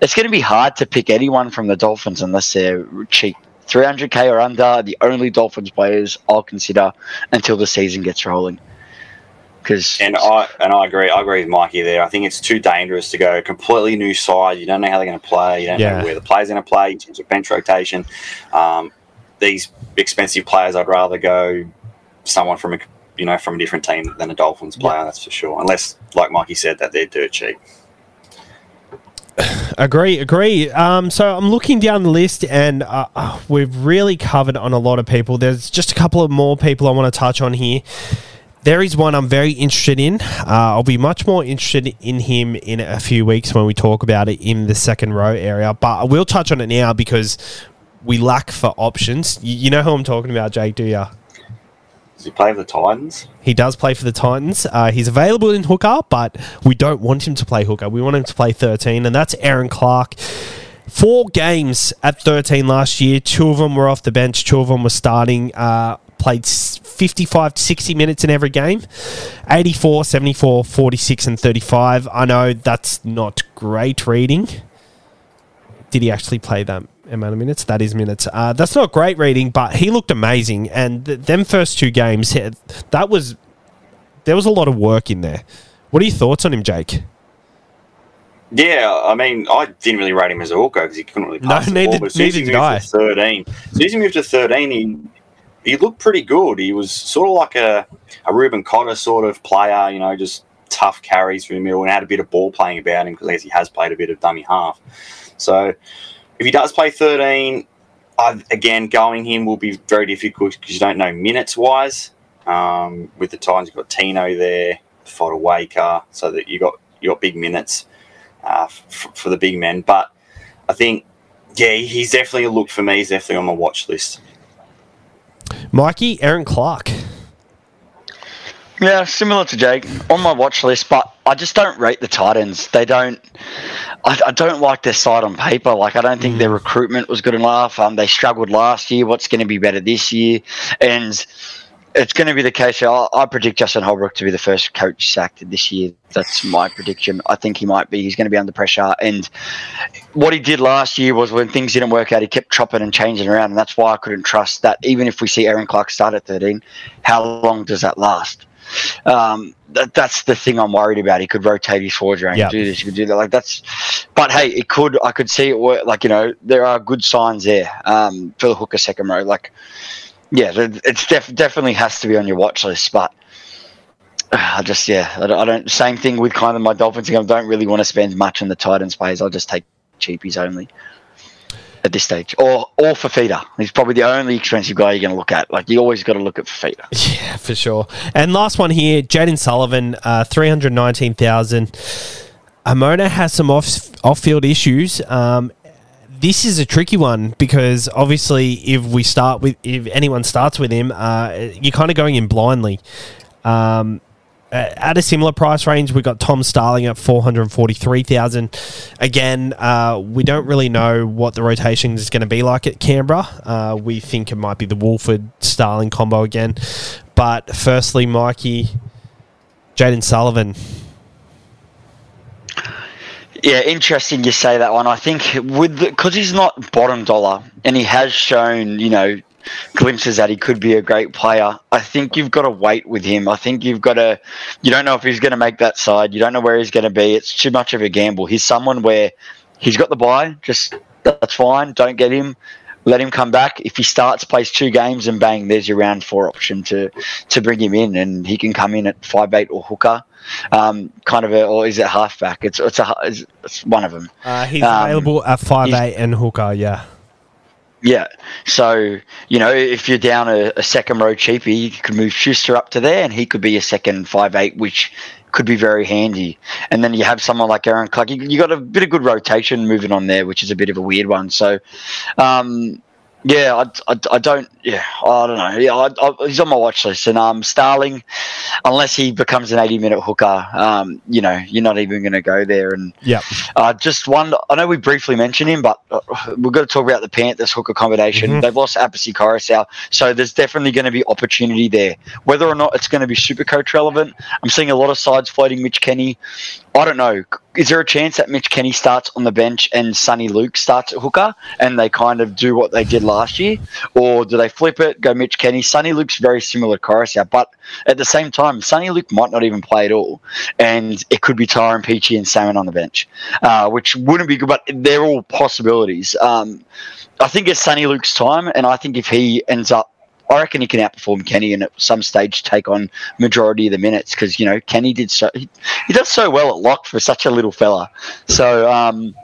it's going to be hard to pick anyone from the Dolphins unless they're cheap. 300k or under, the only Dolphins players I'll consider until the season gets rolling. Because and I and I agree. I agree with Mikey there. I think it's too dangerous to go completely new side. You don't know how they're going to play. You don't yeah. know where the players going to play in terms of bench rotation. Um, these expensive players, I'd rather go someone from a you know from a different team than a Dolphins player. Yeah. That's for sure. Unless, like Mikey said, that they're dirt cheap. Agree, agree. Um, so I'm looking down the list, and uh, uh, we've really covered on a lot of people. There's just a couple of more people I want to touch on here there is one I'm very interested in. Uh, I'll be much more interested in him in a few weeks when we talk about it in the second row area. But I will touch on it now because we lack for options. You, you know who I'm talking about, Jake, do you? Does he play for the Titans? He does play for the Titans. Uh, he's available in hooker, but we don't want him to play hooker. We want him to play 13, and that's Erin Clark. Four games at 13 last year. Two of them were off the bench. Two of them were starting. Uh, played 55 to 60 minutes in every game 84, 74, 46, and 35. I know that's not great reading. Did he actually play that amount of minutes? That is minutes. Uh, that's not great reading, but he looked amazing. And th- them first two games, that was there was a lot of work in there. What are your thoughts on him, Jake? Yeah, I mean, I didn't really rate him as a hooker because he couldn't really pass no, the neither, ball. But neither did I. Thirteen. As soon as he moved to thirteen, he he looked pretty good. He was sort of like a, a Reuben Cotter sort of player, you know, just tough carries through the middle and had a bit of ball playing about him because he has played a bit of dummy half. So if he does play 13, I, again, going him will be very difficult because you don't know minutes wise. Um, with the Titans, you've got Tino there, Fotuaika, so that you got you got big minutes uh, f- for the big men. But I think, yeah, he's definitely a look for me. He's definitely on my watch list. Mikey, Erin Clark. Yeah, similar to Jake on my watch list, but I just don't rate the Titans. They don't. I, I don't like their side on paper. Like I don't think mm. their recruitment was good enough. Um, they struggled last year. What's going to be better this year? And it's going to be the case. I, I predict Justin Holbrook to be the first coach sacked this year. That's my prediction. I think he might be. He's going to be under pressure. And what he did last year was when things didn't work out, he kept chopping and changing around. And that's why I couldn't trust that. Even if we see Erin Clark start at 13, how long does that last? Um, that, that's the thing I'm worried about. He could rotate his forwards around, yep. do this, he could do that. Like that's, but hey, it could. I could see it work. Like you know, there are good signs there um, for the hooker second row. Like yeah, it's def- definitely has to be on your watch list. But I just yeah, I don't, I don't. Same thing with kind of my Dolphins. I don't really want to spend much on the Titans players. I'll just take cheapies only at this stage, or or Fifita. He's probably the only expensive guy you're going to look at. Like you always got to look at Fifita. Yeah, for sure. And last one here, Jayden Sullivan, uh, three hundred nineteen thousand. Amona has some off off field issues. Um, this is a tricky one because obviously, if we start with if anyone starts with him, uh, you're kind of going in blindly. Um, at a similar price range, we've got Tom Starling at four hundred forty-three thousand. Again, uh, we don't really know what the rotation is going to be like at Canberra. Uh, we think it might be the Woolford Starling combo again. But firstly, Mikey, Jayden Sullivan. Yeah, interesting you say that one. I think with because he's not bottom dollar and he has shown, you know, glimpses that he could be a great player. I think you've got to wait with him. I think you've got to. You don't know if he's going to make that side. You don't know where he's going to be. It's too much of a gamble. He's someone where he's got the bye. Just that's fine. Don't get him. Let him come back. If he starts, plays two games, and bang, there's your round four option to to bring him in, and he can come in at five eight or hooker. Um, kind of a, or is it halfback? It's it's a it's, one of them. Uh, he's um, available at five eight and hooker. Yeah. Yeah. So, you know, if you're down a, a, second row cheapie, you could move Schuster up to there and he could be a second five eight, which could be very handy. And then you have someone like Erin Clark. You, you got a bit of good rotation moving on there, which is a bit of a weird one. So, um, yeah, I, I, I, don't. Yeah, I don't know. Yeah, I, I, he's on my watch list, and um, Starling, unless he becomes an eighty-minute hooker, um, you know, you're not even going to go there. And yeah, uh, just one. I know we briefly mentioned him, but uh, we've got to talk about the Panthers hooker combination. Mm-hmm. They've lost Apisai Koroisau, so there's definitely going to be opportunity there. Whether or not it's going to be super coach relevant, I'm seeing a lot of sides floating Mitch Kenny. I don't know. Is there a chance that Mitch Kenny starts on the bench and Soni Luke starts at hooker and they kind of do what they did last year? Or do they flip it, go Mitch Kenny? Soni Luke's very similar to Koroisau, but at the same time, Soni Luke might not even play at all. And it could be Tyrone Peachey and Salmon on the bench, uh, which wouldn't be good, but they're all possibilities. Um, I think it's Soni Luke's time, and I think if he ends up I reckon he can outperform Kenny and at some stage take on majority of the minutes because you know Kenny did so he, he, does so well at lock for such a little fella. So um,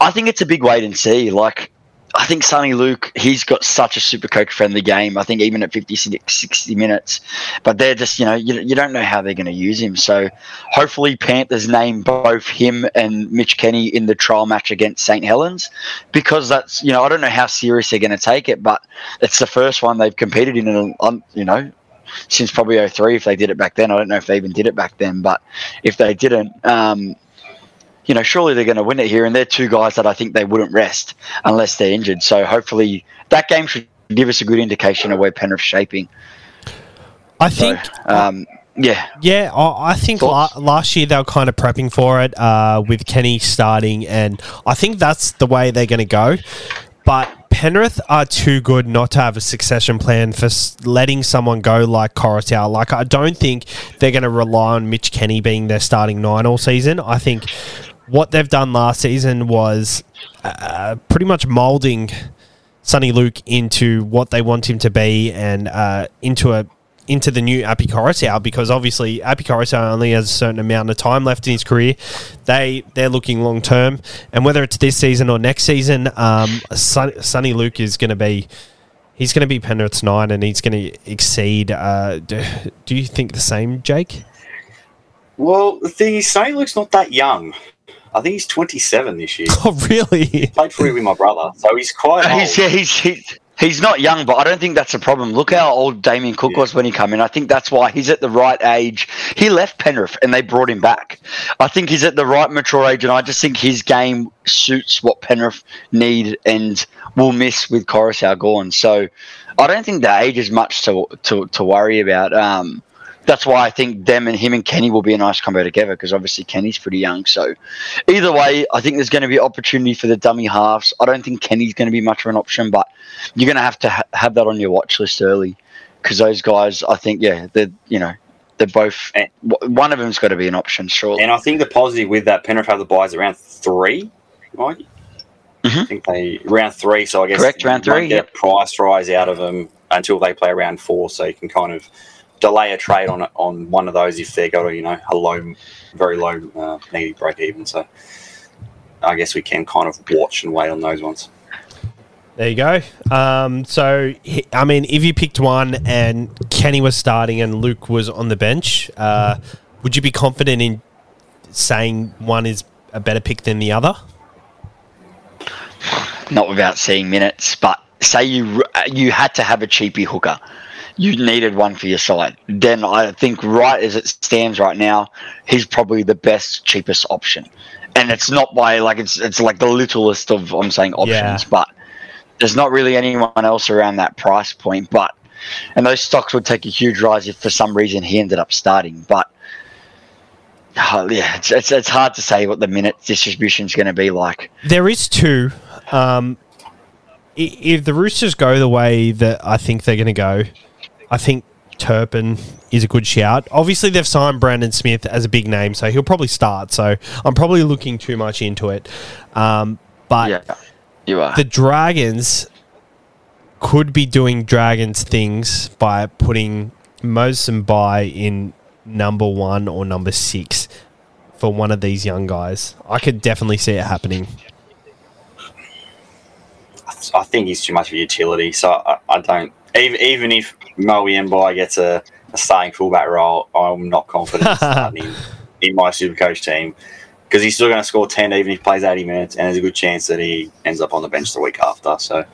I think it's a big wait and see. Like I think Soni Luke, he's got such a super coach friendly game. I think even at 50, 60 minutes, but they're just, you know, you, you don't know how they're going to use him. So hopefully Panthers name both him and Mitch Kenny in the trial match against St. Helens because that's, you know, I don't know how serious they're going to take it, but it's the first one they've competed in, and you know, since probably 03 if they did it back then. I don't know if they even did it back then, but if they didn't, um, you know, surely they're going to win it here. And they're two guys that I think they wouldn't rest unless they're injured. So hopefully that game should give us a good indication of where Penrith's shaping. I think. So, um, yeah. Yeah, I think la- last year they were kind of prepping for it uh, with Kenny starting, and I think that's the way they're going to go. But Penrith are too good not to have a succession plan for letting someone go like Koroisau. Like, I don't think they're going to rely on Mitch Kenny being their starting nine all season. I think what they've done last season was uh, pretty much molding Soni Luke into what they want him to be and uh, into a into the new Api Koroisau because obviously Api Koroisau only has a certain amount of time left in his career. They they're looking long term, and whether it's this season or next season, um, Soni Luke is going to be. He's going to be Penrith's nine, and he's going to exceed. Uh, do, do you think the same, Jake? Well, the Soni Luke's not that young. I think he's 27 this year. Oh, really? He played footy with my brother, so he's quite. He's, yeah, he's, he's he's not young, but I don't think that's a problem. Look how old Damien Cook yeah. was when he came in. I think that's why he's at the right age. He left Penrith and they brought him back. I think he's at the right mature age, and I just think his game suits what Penrith need and will miss with Koroisau gone. So I don't think the age is much to to, to worry about. Um, that's why I think them and him and Kenny will be a nice combo together because obviously Kenny's pretty young. So either way, I think there's going to be opportunity for the dummy halves. I don't think Kenny's going to be much of an option, but you're going to have to ha- have that on your watch list early because those guys, I think, yeah, they're you know they're both and, one of them's got to be an option, sure. And I think the positive with that Penrith have the byes around three, right? Mm-hmm. I think they round three, so I guess correct round three. Get yep. price rise out of them until they play around four, so you can kind of delay a trade on on one of those if they've got a you know a low, very low uh, negative break even. So I guess we can kind of watch and wait on those ones. There you go. Um, so, I mean, if you picked one and Kenny was starting and Luke was on the bench, uh, would you be confident in saying one is a better pick than the other? not without seeing minutes, but say you you had to have a cheapy hooker, you needed one for your side. Then I think right as it stands right now, he's probably the best cheapest option, and it's not by like it's it's like the littlest of I'm saying options, Yeah. but there's not really anyone else around that price point. But and those stocks would take a huge rise if for some reason he ended up starting, but. uh, yeah, it's, it's, it's hard to say what the minute distribution is going to be like. There is two. Um, if the Roosters go the way that I think they're going to go, I think Turpin is a good shout. Obviously, they've signed Brandon Smith as a big name, so he'll probably start. So I'm probably looking too much into it. Um, but Yeah, you are. the Dragons could be doing Dragons things by putting Moses Mbye in number one or number six for one of these young guys. I could definitely see it happening. I think he's too much of a utility. So I, I don't. Even, even if Moe Mbye gets a, a starting fullback role, I'm not confident in starting him in my super coach team because he's still going to score 10 even if he plays 80 minutes, and there's a good chance that he ends up on the bench the week after. So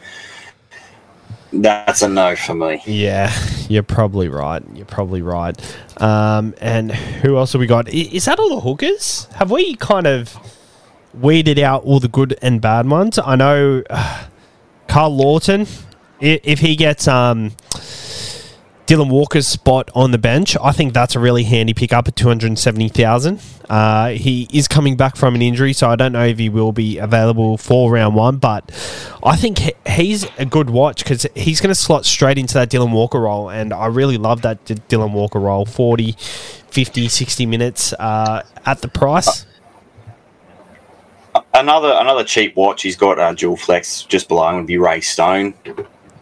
that's a no for me. Yeah, you're probably right. You're probably right. Um, and who else have we got? Is that all the hookers? Have we kind of weeded out all the good and bad ones? I know uh, Karl Lawton, if he gets um, Dylan Walker's spot on the bench, I think that's a really handy pickup at 270,000. Uh, he is coming back from an injury, so I don't know if he will be available for round one, but I think he- he's a good watch because he's going to slot straight into that Dylan Walker role, and I really love that D- Dylan Walker role 40, 50, 60 minutes uh, at the price. Another another cheap watch. He's got uh, dual flex just below him would be Ray Stone.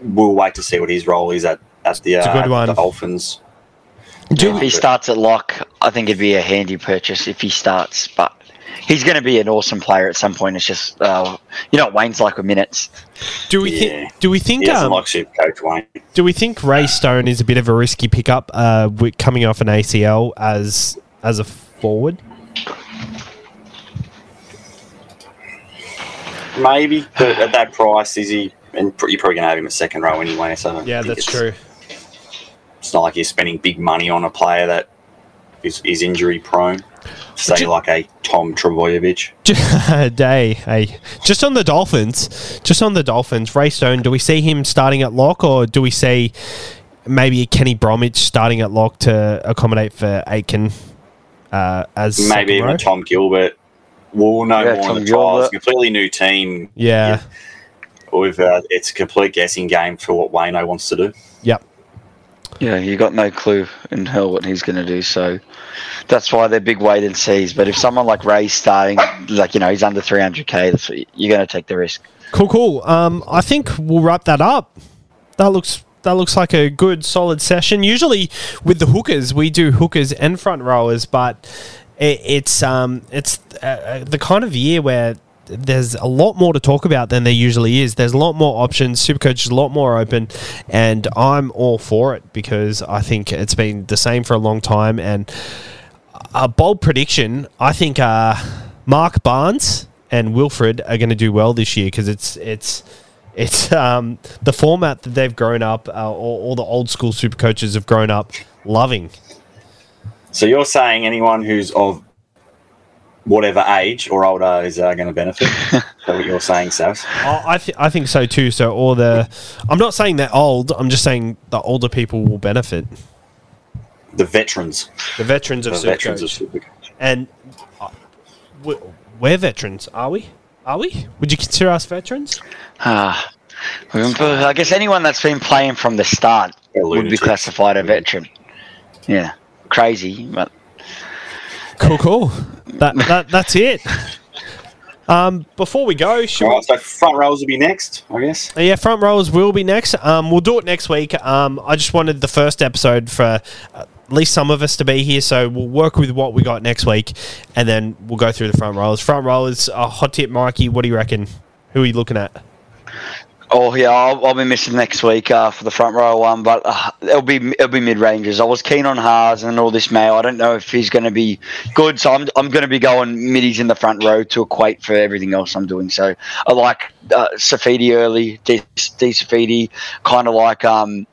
We'll wait to see what his role is at at the, uh, It's a good at one. the Dolphins. Do if he starts at lock, I think it'd be a handy purchase if he starts. But he's going to be an awesome player at some point. It's just, uh, you know, what Wayne's like with minutes. do we Yeah. think? Do we think? He Um, like super coach Wayne. do we think Ray Stone is a bit of a risky pickup uh, with coming off an ACL as as a forward? Maybe, but at that price, is he? And you're probably going to have him a second row anyway. So Yeah, that's it's- true. It's not like you're spending big money on a player that is, is injury prone. Say ju- like a Tom Trbojevic. Day, hey, just on the Dolphins, just on the Dolphins. Ray Stone, do we see him starting at lock, or do we see maybe Kenny Bromwich starting at lock to accommodate for Aitken uh, as Maybe second even? Tom Gilbert. We'll know Yeah, more Tom on the trials. Completely new team. Yeah, With uh, it's a complete guessing game for what Wayno wants to do. yep. Yeah, you got no clue in hell what he's going to do. So that's why they're big wait and sees. But if someone like Ray's starting, like, you know, he's under 300k, that's what you're going to take the risk. Cool, cool. Um, I think we'll wrap that up. That looks that looks like a good, solid session. Usually with the hookers, we do hookers and front rowers, but it, it's um, it's uh, uh, the kind of year where there's a lot more to talk about than there usually is. There's a lot more options. Supercoach is a lot more open, and I'm all for it because I think it's been the same for a long time. And a bold prediction, I think uh, Mark Barnes and Wilfred are going to do well this year because it's it's it's um, the format that they've grown up, uh, all, all the old school super coaches have grown up loving. So you're saying anyone who's of whatever age or older is uh, going to benefit? is that what you're saying, Saz? I I, th- I think so too. So all the, I'm not saying they're old. I'm just saying the older people will benefit. The veterans. The veterans of The super veterans of. Supercoach. and uh, we- we're veterans, are we? Are we? Would you consider us veterans? Ah, I guess anyone that's been playing from the start would be classified a veteran. Yeah, crazy, but Cool, cool. That, that that's it. Um, before we go, should All right, so front rows will be next, I guess. yeah, front rows will be next. Um, we'll do it next week. Um, I just wanted the first episode for at least some of us to be here, so we'll work with what we got next week, and then we'll go through the front rows. Front rows, uh, hot tip, Mikey. What do you reckon? Who are you looking at? Oh yeah, I'll, I'll be missing next week uh, for the front row one, but uh, it'll be it'll be mid ranges. I was keen on Haas and all this Mayo. I don't know if he's going to be good, so I'm I'm going to be going middies in the front row to equate for everything else I'm doing. So I like uh, Saifiti early, D, D Saifiti, kind of like um,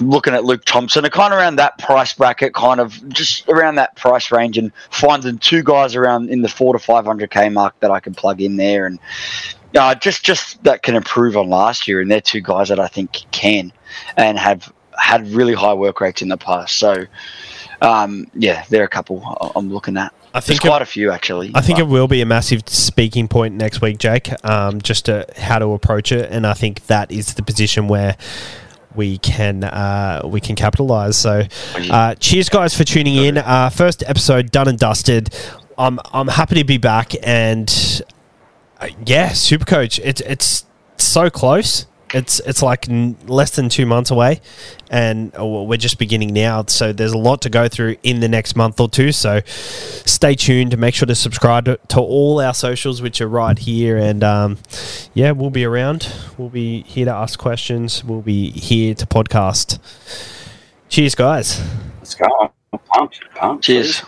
looking at Luke Thompson, kind of around that price bracket, kind of just around that price range, and finding two guys around in the four to five hundred k mark that I can plug in there and. Uh, just just that can improve on last year, and they're two guys that I think can and have had really high work rates in the past. So, um, yeah, they're a couple I'm looking at. I There's think it- quite a few actually. I think but- it will be a massive speaking point next week, Jake. Um, just to, how to approach it, and I think that is the position where we can uh, we can capitalize. So, uh, cheers, guys, for tuning in. Uh, first episode done and dusted. I'm I'm happy to be back, and yeah, Super Coach. It's it's so close. It's it's like n- less than two months away, and uh, we're just beginning now. So there's a lot to go through in the next month or two. So stay tuned. Make sure to subscribe to, to all our socials, which are right here. And um, yeah, we'll be around. We'll be here to ask questions. We'll be here to podcast. Cheers, guys. Let's go. Pumped. Pumped. Cheers.